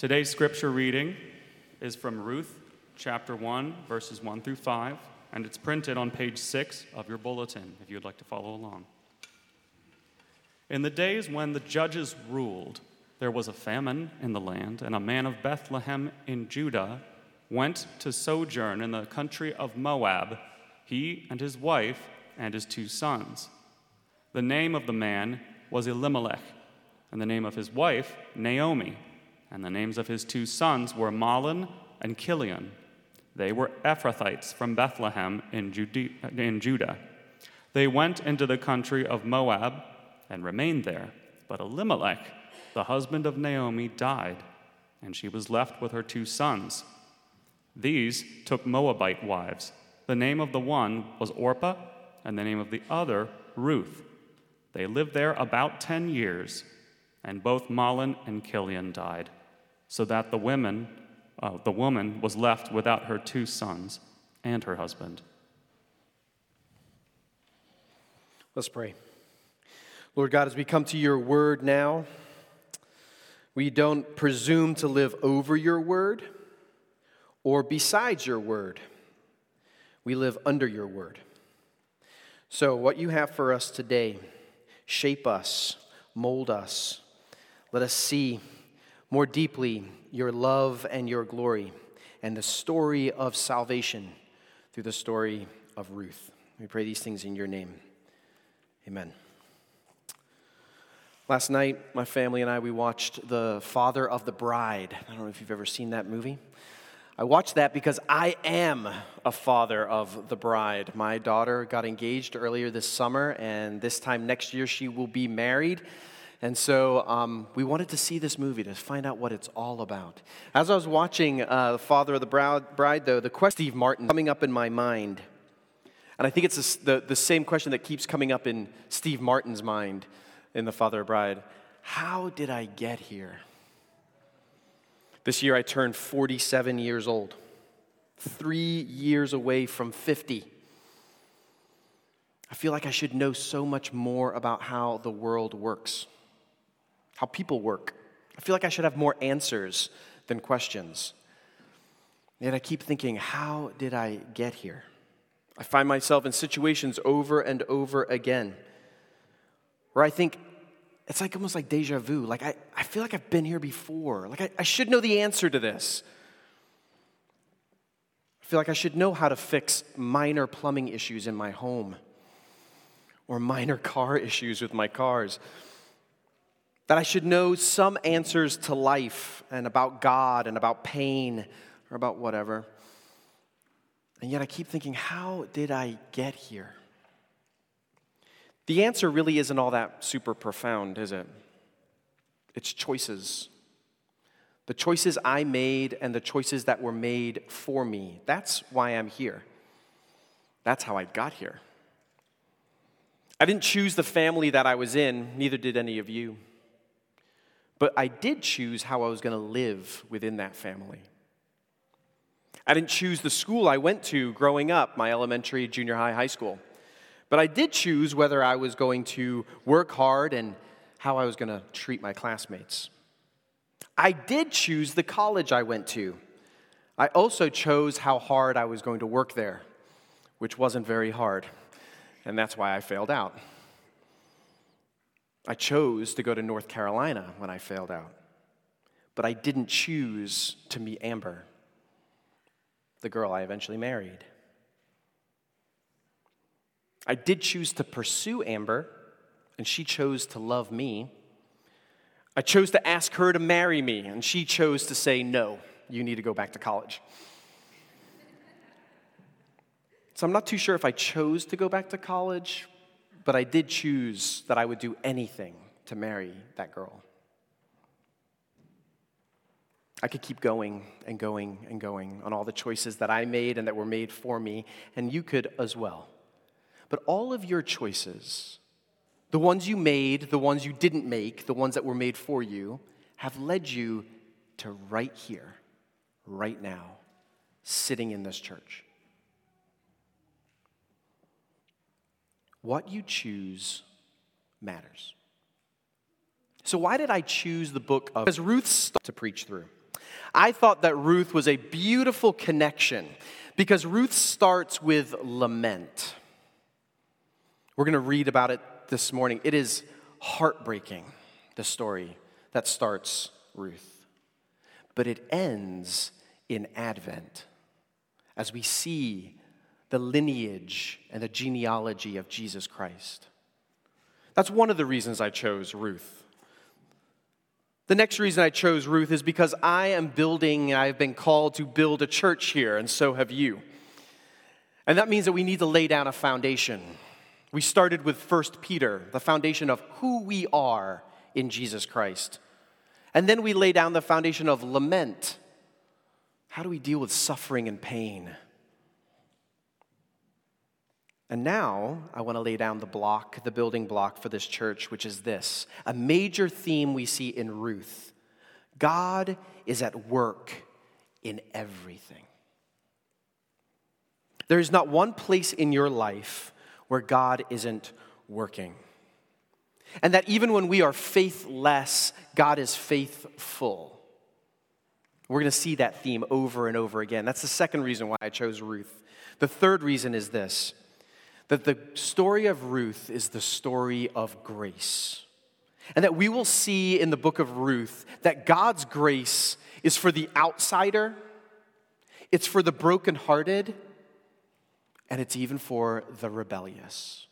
Today's scripture reading is from Ruth chapter 1, verses 1 through 5, and it's printed on page 6 of your bulletin if you'd like to follow along. In the days when the judges ruled, there was a famine in the land, and a man of Bethlehem in Judah went to sojourn in the country of Moab, he and his wife and his two sons. The name of the man was Elimelech, and the name of his wife, Naomi, and the names of his two sons were Mahlon and Chilion. They were Ephrathites from Bethlehem in, Judah. They went into the country of Moab and remained there. But Elimelech, the husband of Naomi, died, and she was left with her two sons. These took Moabite wives. The name of the one was Orpah, and the name of the other, Ruth. They lived there about ten years, and both Mahlon and Chilion died, so that the women, uh, the woman was left without her two sons and her husband. Let's pray. Lord God, as we come to your word now, we don't presume to live over your word or besides your word. We live under your word. So, what you have for us today, shape us, mold us. Let us see more deeply your love and your glory and the story of salvation through the story of Ruth. We pray these things in your name. Amen. Last night, my family and I, we watched The Father of the Bride. I don't know if you've ever seen that movie. I watched that because I am a father of the bride. My daughter got engaged earlier this summer, and this time next year she will be married. And so um, we wanted to see this movie to find out what it's all about. As I was watching uh, The Father of the Bride, though, the question Steve Martin coming up in my mind. And I think it's the, the same question that keeps coming up in Steve Martin's mind in The Father of the Bride How did I get here? This year I turned 47 years old, three years away from 50. I feel like I should know so much more about how the world works, how people work. I feel like I should have more answers than questions. Yet I keep thinking, how did I get here? I find myself in situations over and over again where I think, it's like almost like deja vu. Like, I, I feel like I've been here before. Like, I, I should know the answer to this. I feel like I should know how to fix minor plumbing issues in my home or minor car issues with my cars. That I should know some answers to life and about God and about pain or about whatever. And yet I keep thinking, how did I get here? The answer really isn't all that super profound, is it? It's choices. The choices I made and the choices that were made for me. That's why I'm here. That's how I got here. I didn't choose the family that I was in, neither did any of you. But I did choose how I was going to live within that family. I didn't choose the school I went to growing up, my elementary, junior high, high school. But I did choose whether I was going to work hard and how I was going to treat my classmates. I did choose the college I went to. I also chose how hard I was going to work there, which wasn't very hard, and that's why I failed out. I chose to go to North Carolina when I failed out, but I didn't choose to meet Amber, the girl I eventually married. I did choose to pursue Amber, and she chose to love me. I chose to ask her to marry me, and she chose to say, No, you need to go back to college. So I'm not too sure if I chose to go back to college, but I did choose that I would do anything to marry that girl. I could keep going and going and going on all the choices that I made and that were made for me, and you could as well. But all of your choices, the ones you made, the ones you didn't make, the ones that were made for you, have led you to right here, right now, sitting in this church. What you choose matters. So, why did I choose the book of as Ruth to preach through? I thought that Ruth was a beautiful connection because Ruth starts with lament. We're going to read about it this morning. It is heartbreaking, the story that starts Ruth. But it ends in Advent as we see the lineage and the genealogy of Jesus Christ. That's one of the reasons I chose Ruth. The next reason I chose Ruth is because I am building, I've been called to build a church here, and so have you. And that means that we need to lay down a foundation. We started with 1 Peter, the foundation of who we are in Jesus Christ. And then we lay down the foundation of lament. How do we deal with suffering and pain? And now I want to lay down the block, the building block for this church, which is this a major theme we see in Ruth God is at work in everything. There is not one place in your life where God isn't working. And that even when we are faithless, God is faithful. We're going to see that theme over and over again. That's the second reason why I chose Ruth. The third reason is this that the story of Ruth is the story of grace. And that we will see in the book of Ruth that God's grace is for the outsider, it's for the brokenhearted, and it's even for the rebellious.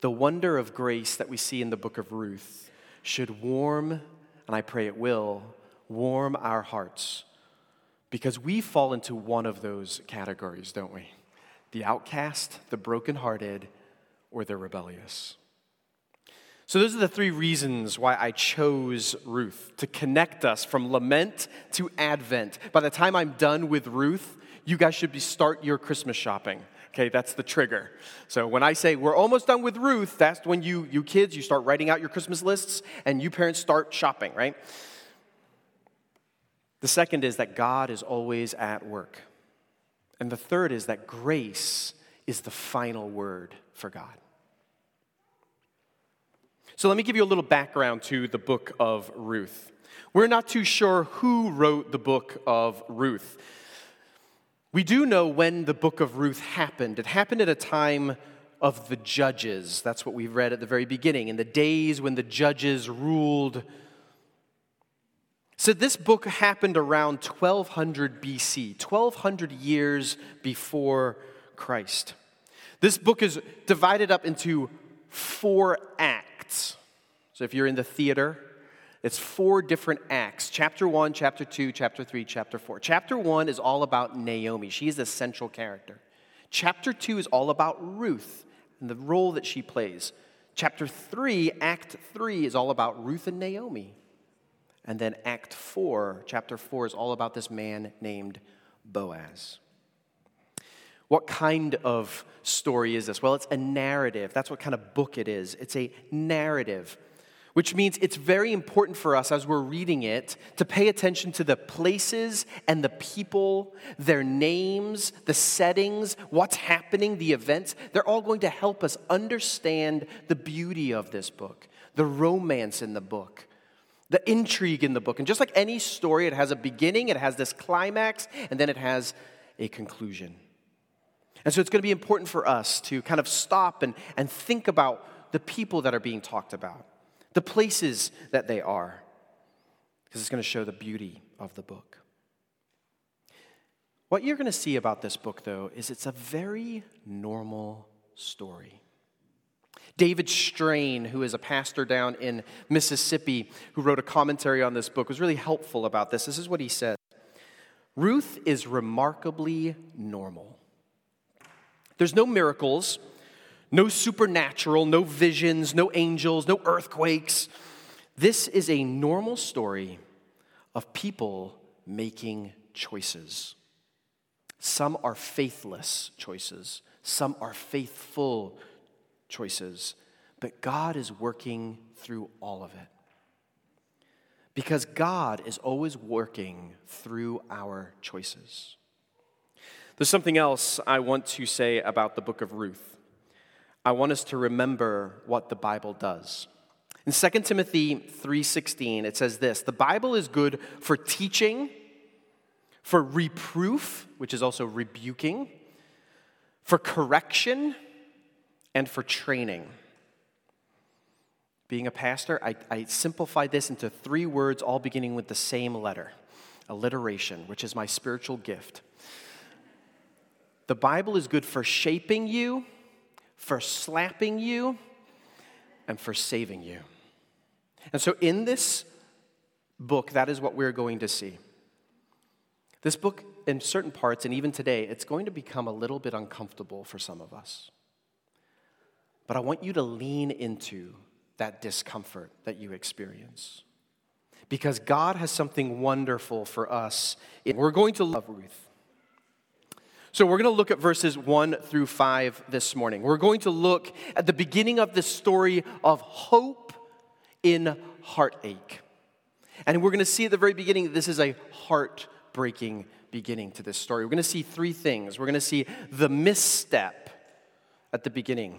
The wonder of grace that we see in the book of Ruth should warm, and I pray it will, warm our hearts because we fall into one of those categories, don't we? The outcast, the brokenhearted, or the rebellious. So, those are the three reasons why I chose Ruth to connect us from lament to Advent. By the time I'm done with Ruth, you guys should be start your Christmas shopping. Okay, that's the trigger. So when I say we're almost done with Ruth, that's when you you kids you start writing out your Christmas lists and you parents start shopping, right? The second is that God is always at work. And the third is that grace is the final word for God. So let me give you a little background to the book of Ruth. We're not too sure who wrote the book of Ruth. We do know when the book of Ruth happened. It happened at a time of the judges. That's what we read at the very beginning, in the days when the judges ruled so this book happened around 1200 BC, 1200 years before Christ. This book is divided up into four acts. So if you're in the theater, it's four different acts chapter one, chapter two, chapter three, chapter four. Chapter one is all about Naomi, she's the central character. Chapter two is all about Ruth and the role that she plays. Chapter three, act three, is all about Ruth and Naomi. And then Act 4, chapter 4, is all about this man named Boaz. What kind of story is this? Well, it's a narrative. That's what kind of book it is. It's a narrative, which means it's very important for us as we're reading it to pay attention to the places and the people, their names, the settings, what's happening, the events. They're all going to help us understand the beauty of this book, the romance in the book, the intrigue in the book. And just like any story, it has a beginning, it has this climax, and then it has a conclusion. And so it's going to be important for us to kind of stop and, and think about the people that are being talked about, the places that they are, because it's going to show the beauty of the book. What you're going to see about this book, though, is it's a very normal story. David Strain, who is a pastor down in Mississippi, who wrote a commentary on this book, was really helpful about this. This is what he said Ruth is remarkably normal. There's no miracles, no supernatural, no visions, no angels, no earthquakes. This is a normal story of people making choices. Some are faithless choices, some are faithful choices, but God is working through all of it. Because God is always working through our choices. There's something else I want to say about the book of Ruth. I want us to remember what the Bible does. In 2 Timothy 3:16 it says this, "The Bible is good for teaching, for reproof, which is also rebuking, for correction, and for training." Being a pastor, I, I simplified this into three words, all beginning with the same letter alliteration, which is my spiritual gift. The Bible is good for shaping you, for slapping you, and for saving you. And so, in this book, that is what we're going to see. This book, in certain parts, and even today, it's going to become a little bit uncomfortable for some of us. But I want you to lean into that discomfort that you experience. Because God has something wonderful for us. We're going to love Ruth. So, we're going to look at verses 1 through 5 this morning. We're going to look at the beginning of the story of hope in heartache. And we're going to see at the very beginning this is a heartbreaking beginning to this story. We're going to see three things. We're going to see the misstep at the beginning,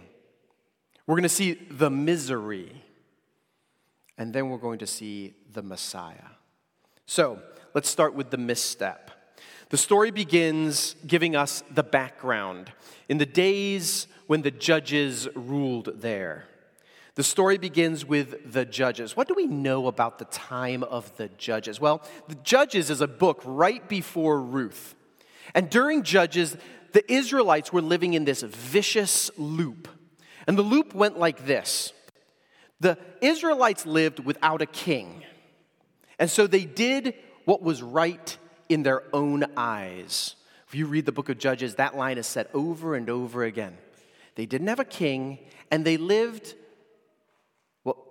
we're going to see the misery, and then we're going to see the Messiah. So let's start with the misstep. The story begins giving us the background. In the days when the judges ruled there, the story begins with the Judges. What do we know about the time of the Judges? Well, the Judges is a book right before Ruth. And during Judges, the Israelites were living in this vicious loop. And the loop went like this The Israelites lived without a king. And so they did what was right in their own eyes. If you read the book of Judges, that line is said over and over again. They didn't have a king, and they lived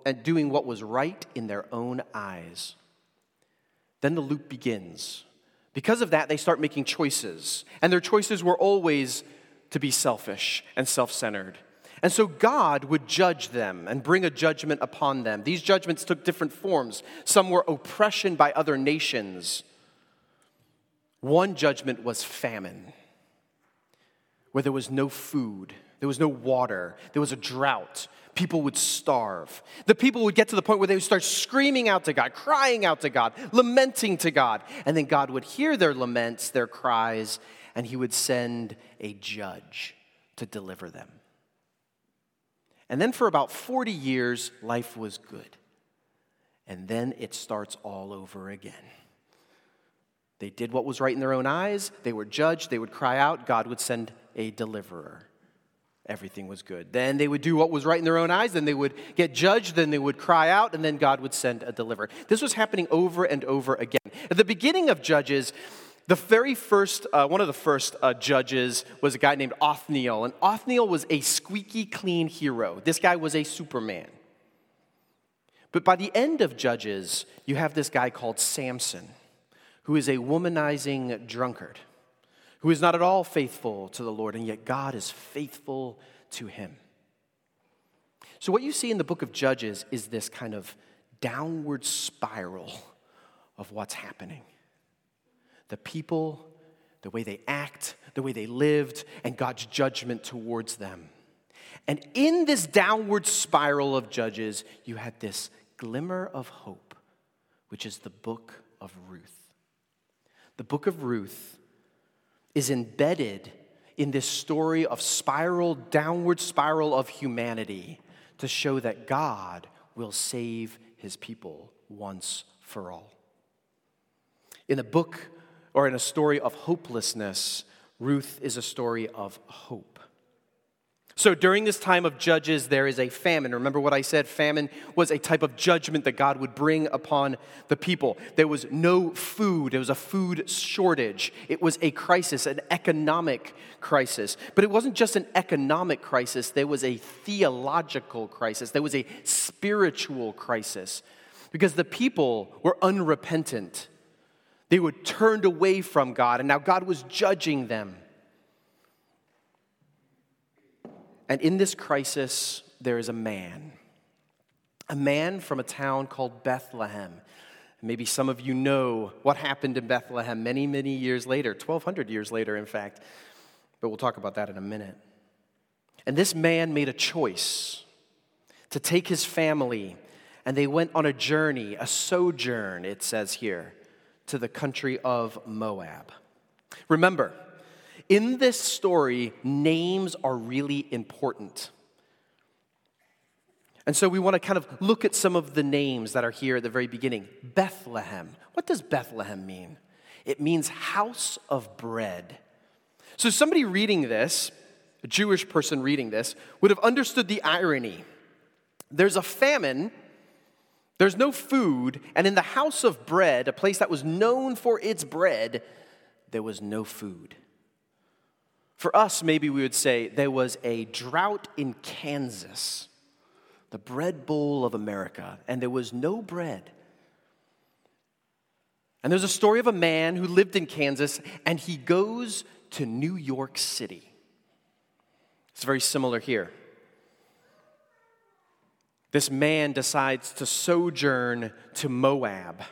and doing what was right in their own eyes. Then the loop begins. Because of that, they start making choices, and their choices were always to be selfish and self centered. And so God would judge them and bring a judgment upon them. These judgments took different forms. Some were oppression by other nations. One judgment was famine, where there was no food, there was no water, there was a drought, people would starve. The people would get to the point where they would start screaming out to God, crying out to God, lamenting to God. And then God would hear their laments, their cries, and He would send a judge to deliver them. And then for about 40 years, life was good. And then it starts all over again. They did what was right in their own eyes, they were judged, they would cry out, God would send a deliverer everything was good. Then they would do what was right in their own eyes, then they would get judged, then they would cry out, and then God would send a deliverer. This was happening over and over again. At the beginning of Judges, the very first, uh, one of the first uh, judges was a guy named Othniel, and Othniel was a squeaky clean hero. This guy was a Superman. But by the end of Judges, you have this guy called Samson, who is a womanizing drunkard who is not at all faithful to the Lord, and yet God is faithful to him. So, what you see in the book of Judges is this kind of downward spiral of what's happening. The people, the way they act, the way they lived, and God's judgment towards them. And in this downward spiral of Judges, you had this glimmer of hope, which is the book of Ruth. The book of Ruth is embedded in this story of spiral, downward spiral of humanity to show that God will save his people once for all. In the book or in a story of hopelessness, Ruth is a story of hope. So during this time of judges, there is a famine. Remember what I said? Famine was a type of judgment that God would bring upon the people. There was no food, there was a food shortage. It was a crisis, an economic crisis. But it wasn't just an economic crisis, there was a theological crisis, there was a spiritual crisis. Because the people were unrepentant, they were turned away from God, and now God was judging them. And in this crisis, there is a man, a man from a town called Bethlehem. Maybe some of you know what happened in Bethlehem many, many years later, 1,200 years later, in fact. But we'll talk about that in a minute. And this man made a choice to take his family and they went on a journey, a sojourn, it says here, to the country of Moab. Remember, in this story, names are really important. And so we want to kind of look at some of the names that are here at the very beginning. Bethlehem. What does Bethlehem mean? It means house of bread. So somebody reading this, a Jewish person reading this, would have understood the irony. There's a famine, there's no food, and in the house of bread, a place that was known for its bread, there was no food. For us, maybe we would say there was a drought in Kansas, the bread bowl of America, and there was no bread. And there's a story of a man who lived in Kansas and he goes to New York City. It's very similar here. This man decides to sojourn to Moab.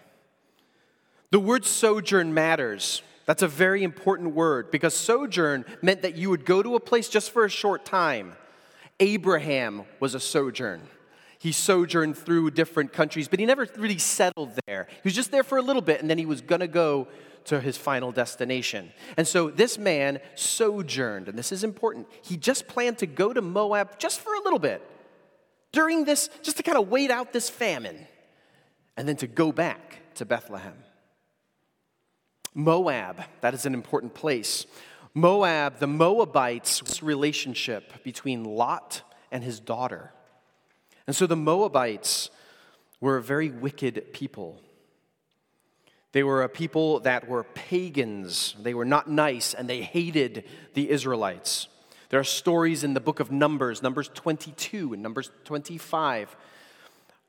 The word sojourn matters. That's a very important word because sojourn meant that you would go to a place just for a short time. Abraham was a sojourn. He sojourned through different countries, but he never really settled there. He was just there for a little bit and then he was going to go to his final destination. And so this man sojourned, and this is important. He just planned to go to Moab just for a little bit during this, just to kind of wait out this famine, and then to go back to Bethlehem. Moab, that is an important place. Moab, the Moabites' relationship between Lot and his daughter. And so the Moabites were a very wicked people. They were a people that were pagans. They were not nice and they hated the Israelites. There are stories in the book of Numbers, Numbers 22 and Numbers 25,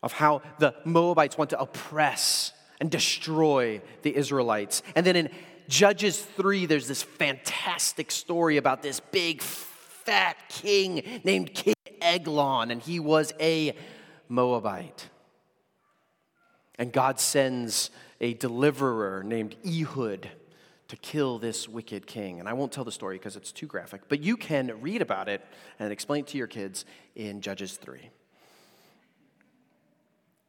of how the Moabites want to oppress and destroy the Israelites. And then in Judges 3, there's this fantastic story about this big, fat king named King Eglon, and he was a Moabite. And God sends a deliverer named Ehud to kill this wicked king. And I won't tell the story because it's too graphic, but you can read about it and explain it to your kids in Judges 3.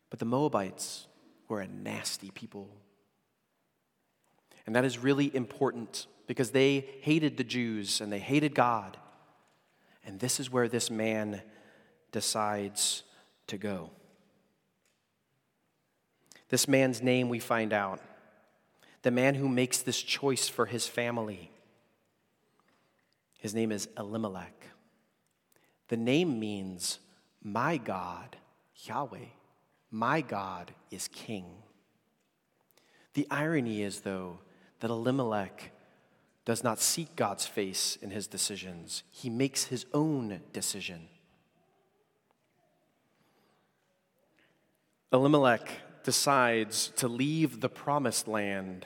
But the Moabites were a nasty people. And that is really important because they hated the Jews and they hated God. And this is where this man decides to go. This man's name we find out. The man who makes this choice for his family. His name is Elimelech. The name means, My God, Yahweh, my God is king. The irony is, though, that Elimelech does not seek God's face in his decisions, he makes his own decision. Elimelech decides to leave the promised land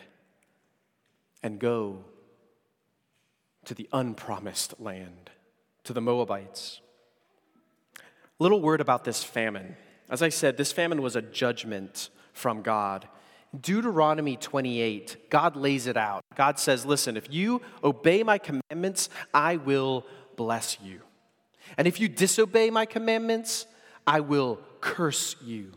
and go to the unpromised land, to the Moabites. Little word about this famine. As I said, this famine was a judgment from God. Deuteronomy 28, God lays it out. God says, Listen, if you obey my commandments, I will bless you. And if you disobey my commandments, I will curse you.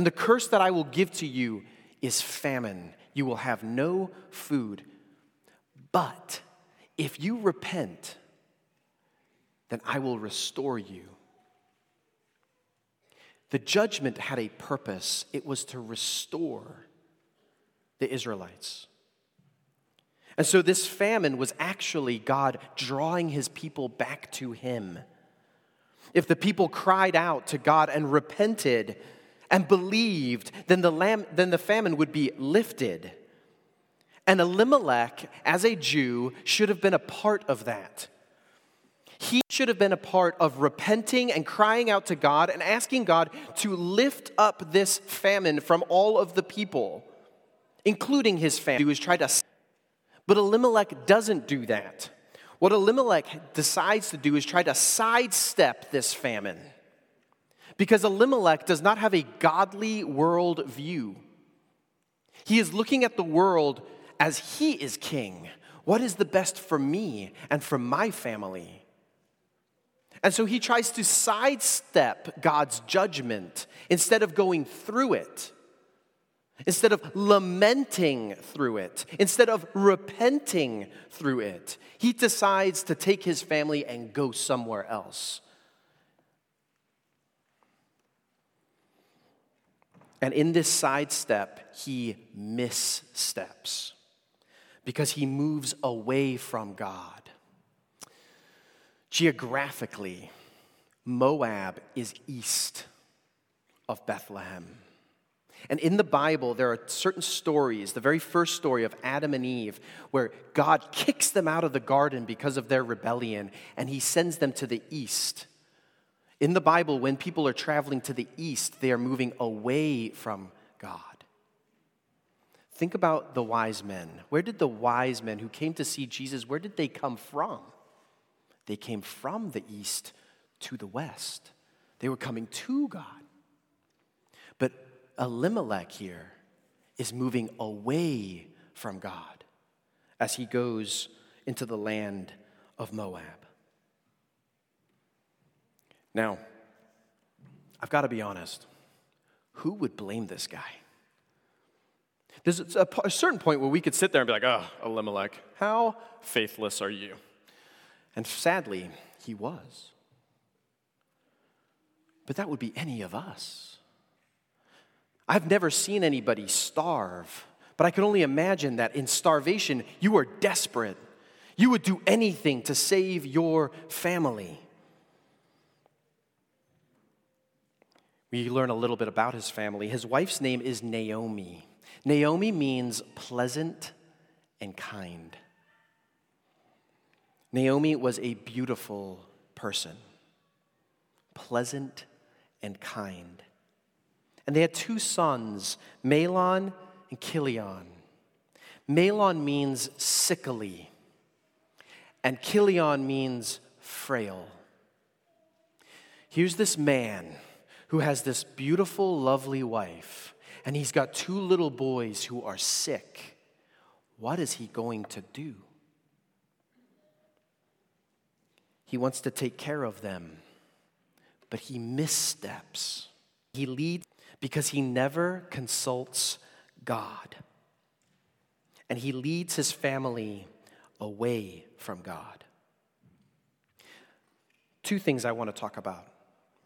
And the curse that I will give to you is famine. You will have no food. But if you repent, then I will restore you. The judgment had a purpose, it was to restore the Israelites. And so, this famine was actually God drawing his people back to him. If the people cried out to God and repented, and believed, then the, then the famine would be lifted. And Elimelech, as a Jew, should have been a part of that. He should have been a part of repenting and crying out to God and asking God to lift up this famine from all of the people, including his family, who has tried to. But Elimelech doesn't do that. What Elimelech decides to do is try to sidestep this famine because Elimelech does not have a godly world view. He is looking at the world as he is king. What is the best for me and for my family? And so he tries to sidestep God's judgment instead of going through it, instead of lamenting through it, instead of repenting through it. He decides to take his family and go somewhere else. And in this sidestep, he missteps because he moves away from God. Geographically, Moab is east of Bethlehem. And in the Bible, there are certain stories, the very first story of Adam and Eve, where God kicks them out of the garden because of their rebellion, and he sends them to the east. In the Bible, when people are traveling to the east, they are moving away from God. Think about the wise men. Where did the wise men who came to see Jesus, where did they come from? They came from the east to the west. They were coming to God. But Elimelech here is moving away from God as he goes into the land of Moab. Now, I've got to be honest. Who would blame this guy? There's a, a, certain point where we could sit there and be like, oh, Elimelech, how faithless are you? And sadly, he was. But that would be any of us. I've never seen anybody starve, but I can only imagine that in starvation, you are desperate. You would do anything to save your family. We learn a little bit about his family. His wife's name is Naomi. Naomi means pleasant and kind. Naomi was a beautiful person, pleasant and kind. And they had two sons, Mahlon and Chilion. Mahlon means sickly, and Chilion means frail. Here's this man who has this beautiful, lovely wife, and he's got two little boys who are sick. What is he going to do? He wants to take care of them, but he missteps. He leads because he never consults God. And he leads his family away from God. Two things I want to talk about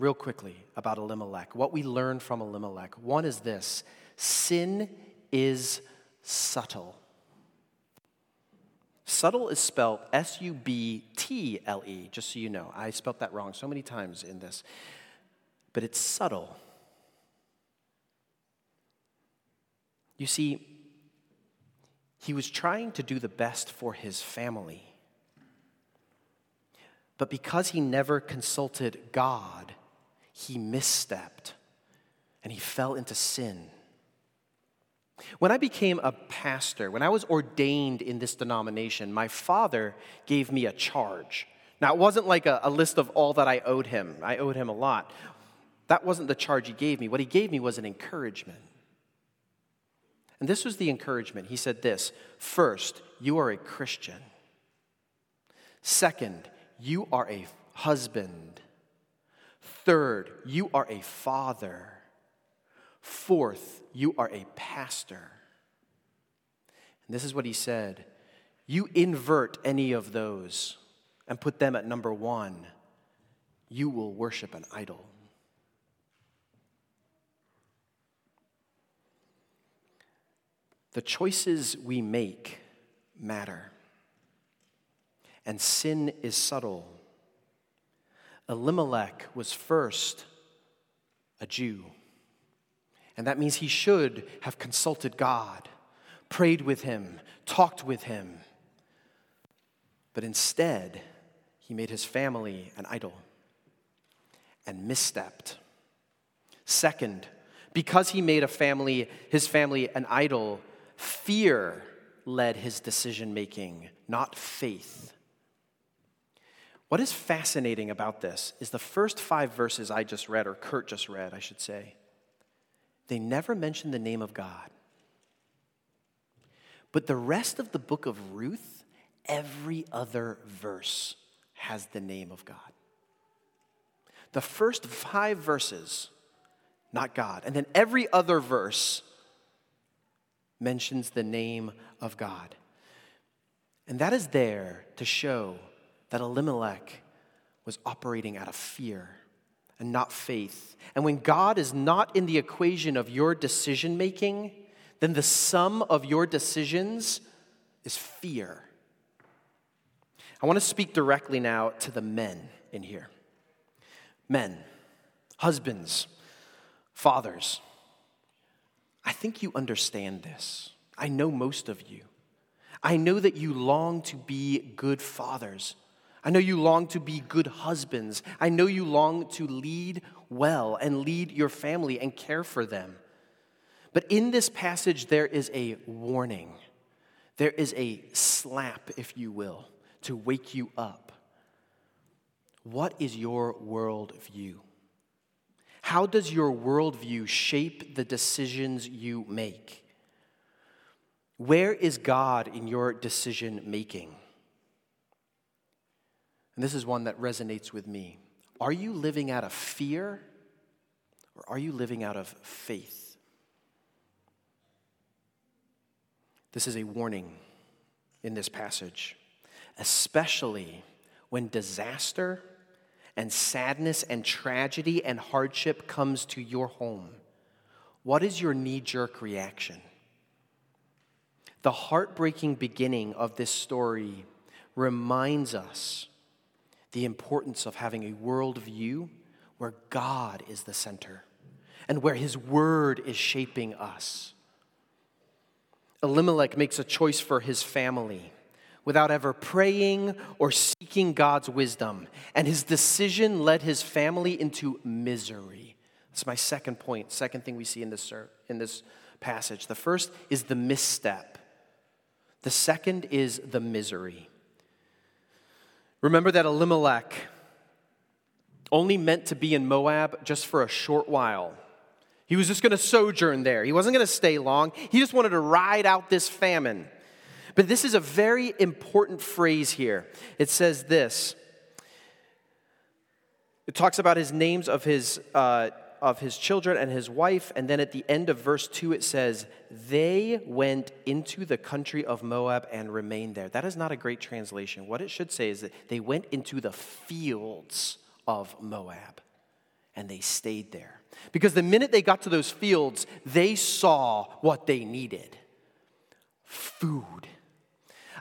real quickly about Elimelech. What we learn from Elimelech. One is this sin is subtle. Subtle is spelled S U B T L E, just so you know. I spelled that wrong so many times in this. But it's subtle. You see, he was trying to do the best for his family. But because he never consulted God, he misstepped and he fell into sin. When I became a pastor, when I was ordained in this denomination, my father gave me a charge. Now, it wasn't like a, a, list of all that I owed him, I owed him a lot. That wasn't the charge he gave me. What he gave me was an encouragement. And this was the encouragement. He said this First, you are a Christian. Second, you are a husband. Third, you are a father. Fourth, you are a pastor. And this is what he said You invert any of those and put them at number one, you will worship an idol. The choices we make matter, and sin is subtle. Elimelech was first a Jew. And that means he should have consulted God, prayed with him, talked with him. But instead, he made his family an idol and misstepped. Second, because he made a family, his family an idol, fear led his decision making, not faith. What is fascinating about this is the first five verses I just read, or Kurt just read, I should say they never mention the name of God. But the rest of the book of Ruth, every other verse has the name of God. The first five verses, not God. And then every other verse mentions the name of God. And that is there to show that Elimelech was operating out of fear and not faith. And when God is not in the equation of your decision making, then the sum of your decisions is fear. I want to speak directly now to the men in here. Men, husbands, fathers, I think you understand this. I know most of you. I know that you long to be good fathers. I know you long to be good husbands. I know you long to lead well and lead your family and care for them. But in this passage, there is a warning. There is a slap, if you will, to wake you up. What is your worldview? How does your worldview shape the decisions you make? Where is God in your decision making? And this is one that resonates with me. Are you living out of fear or are you living out of faith? This is a warning in this passage, especially when disaster and sadness and tragedy and hardship comes to your home, what is your knee jerk reaction? The heartbreaking beginning of this story reminds us the importance of having a worldview where God is the center and where His Word is shaping us. Elimelech makes a choice for his family without ever praying or seeking God's wisdom. And his decision led his family into misery. That's my second point, second thing we see in this, in this passage. The first is the misstep, the second is the misery. Remember that Elimelech only meant to be in Moab just for a short while. He was just going to sojourn there. He wasn't going to stay long. He just wanted to ride out this famine. But this is a very important phrase here. It says this it talks about his names of his, uh, of his children and his wife. And then at the end of verse 2, it says, They went into the country of Moab and remained there. That is not a great translation. What it should say is that they went into the fields of Moab and they stayed there. Because the minute they got to those fields, they saw what they needed food.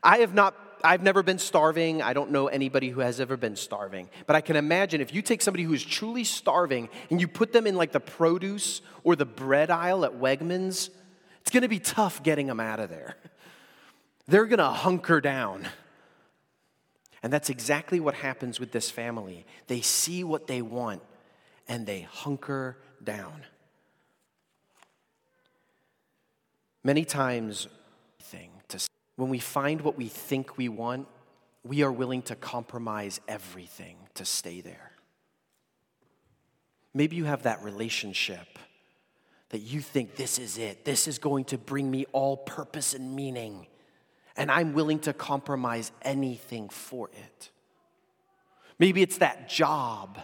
I have not I've never been starving. I don't know anybody who has ever been starving. But I can imagine if you take somebody who is truly starving and you put them in like the produce or the bread aisle at Wegmans, it's going to be tough getting them out of there. They're going to hunker down. And that's exactly what happens with this family. They see what they want and they hunker down. Many times, when we find what we think we want, we are willing to compromise everything to stay there. Maybe you have that relationship that you think this is it, this is going to bring me all purpose and meaning, and I'm willing to compromise anything for it. Maybe it's that job,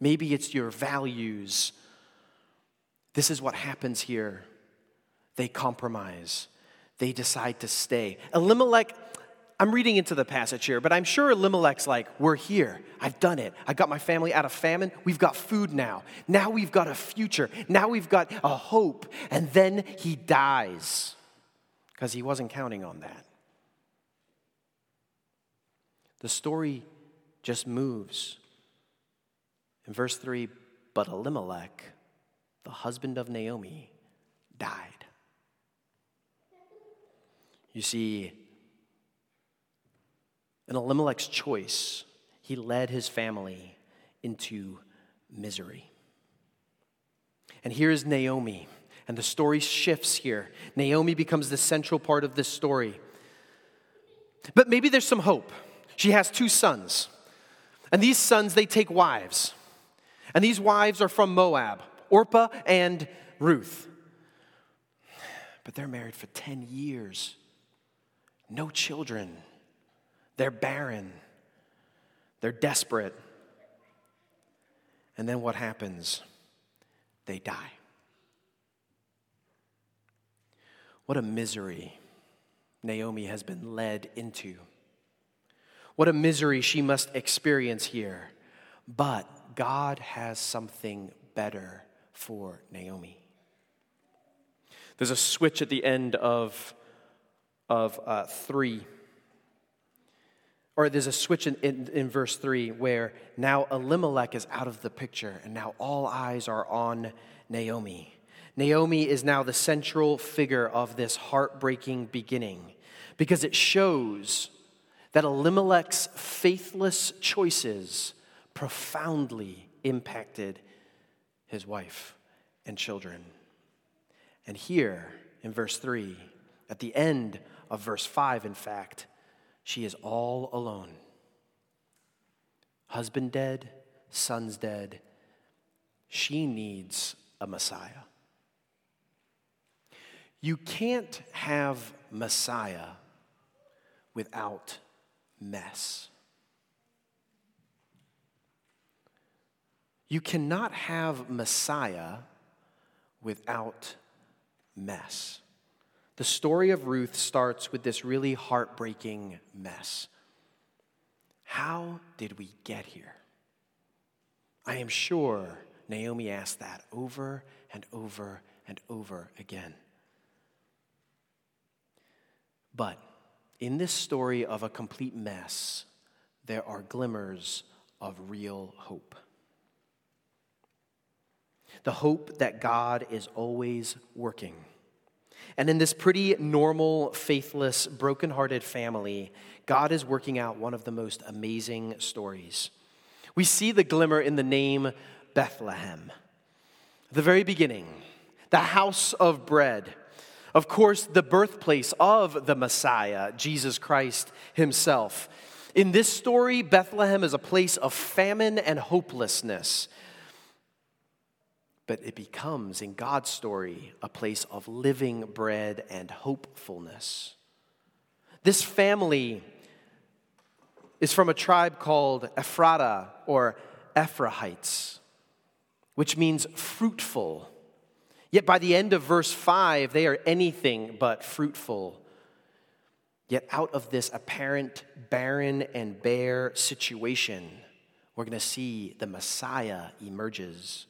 maybe it's your values. This is what happens here. They compromise they decide to stay. Elimelech, I'm reading into the passage here, but I'm sure Elimelech's like, We're here. I've done it. I got my family out of famine. We've got food now. Now we've got a future. Now we've got a hope. And then he dies because he wasn't counting on that. The story just moves. In verse 3, but Elimelech, the husband of Naomi, died. You see, in Elimelech's choice, he led his family into misery. And here's Naomi, and the story shifts here. Naomi becomes the central part of this story. But maybe there's some hope. She has two sons, and these sons, they take wives. And these wives are from Moab, Orpah and Ruth. But they're married for 10 years no children. They're barren. They're desperate. And then what happens? They die. What a misery Naomi has been led into. What a misery she must experience here. But God has something better for Naomi. There's a switch at the end of, of uh, 3 or there's a switch in, in, in, verse 3 where now Elimelech is out of the picture and now all eyes are on Naomi. Naomi is now the central figure of this heartbreaking beginning because it shows that Elimelech's faithless choices profoundly impacted his wife and children. And here in verse 3, at the end of verse 5, in fact, she is all alone. Husband dead, son's dead. She needs a Messiah. You can't have Messiah without mess. You cannot have Messiah without mess. The story of Ruth starts with this really heartbreaking mess. How did we get here? I am sure Naomi asked that over and over and over again. But in this story of a complete mess, there are glimmers of real hope. The hope that God is always working and in this pretty normal, faithless, brokenhearted family, God is working out one of the most amazing stories. We see the glimmer in the name Bethlehem. The very beginning, the house of bread. Of course, the birthplace of the Messiah, Jesus Christ himself. In this story, Bethlehem is a place of famine and hopelessness but it becomes, in God's story, a place of living bread and hopefulness. This family is from a tribe called Ephrata or Ephrathites, which means fruitful. Yet by the end of verse 5, they are anything but fruitful. Yet out of this apparent barren and bare situation, we're going to see the Messiah emerges.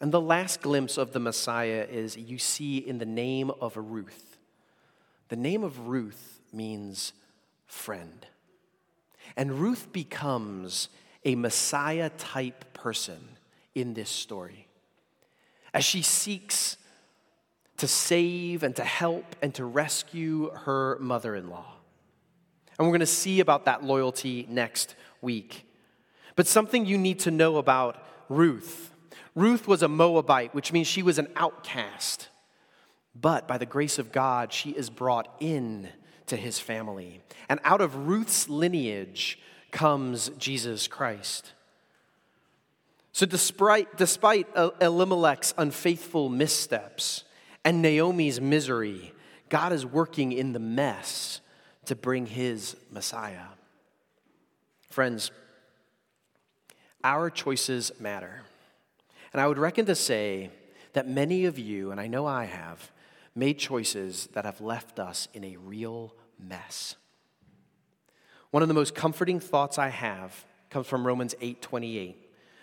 And the last glimpse of the Messiah is you see in the name of Ruth. The name of Ruth means friend. And Ruth becomes a Messiah type person in this story. As she seeks to save and to help and to rescue her mother in law. And we're going to see about that loyalty next week. But something you need to know about Ruth Ruth was a Moabite, which means she was an outcast. But by the grace of God, she is brought in to his family. And out of Ruth's lineage comes Jesus Christ. So, despite, despite Elimelech's unfaithful missteps and Naomi's misery, God is working in the mess to bring his Messiah. Friends, our choices matter. And I would reckon to say that many of you, and I know I have, made choices that have left us in a real mess. One of the most comforting thoughts I have comes from Romans 8 28,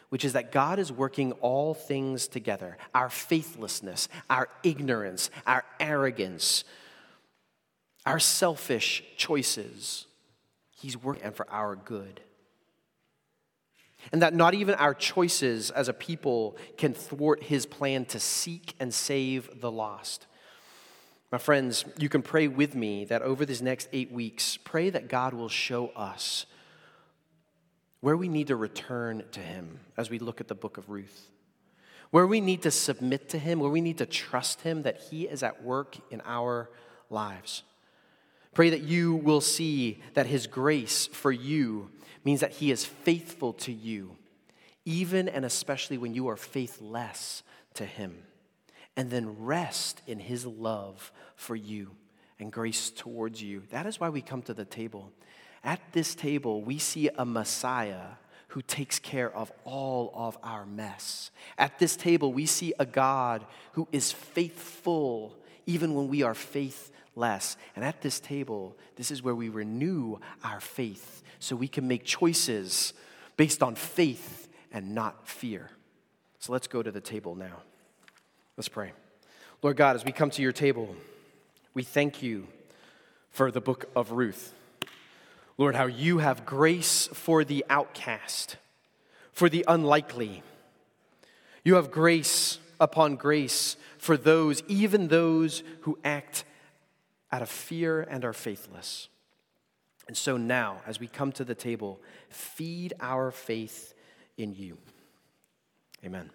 which is that God is working all things together our faithlessness, our ignorance, our arrogance, our selfish choices. He's working for our good and that not even our choices as a people can thwart his plan to seek and save the lost. My friends, you can pray with me that over these next eight weeks, pray that God will show us where we need to return to him as we look at the book of Ruth, where we need to submit to him, where we need to trust him that he is at work in our lives. Pray that you will see that his grace for you means that He is faithful to you, even and especially when you are faithless to Him. And then rest in His love for you and grace towards you. That is why we come to the table. At this table, we see a Messiah who takes care of all of our mess. At this table, we see a God who is faithful even when we are faithless. And at this table, this is where we renew our faith so we can make choices based on faith and not fear. So let's go to the table now. Let's pray. Lord God, as we come to your table, we thank you for the book of Ruth. Lord, how you have grace for the outcast, for the unlikely. You have grace upon grace for those, even those who act out of fear and are faithless. And so now, as we come to the table, feed our faith in you. Amen.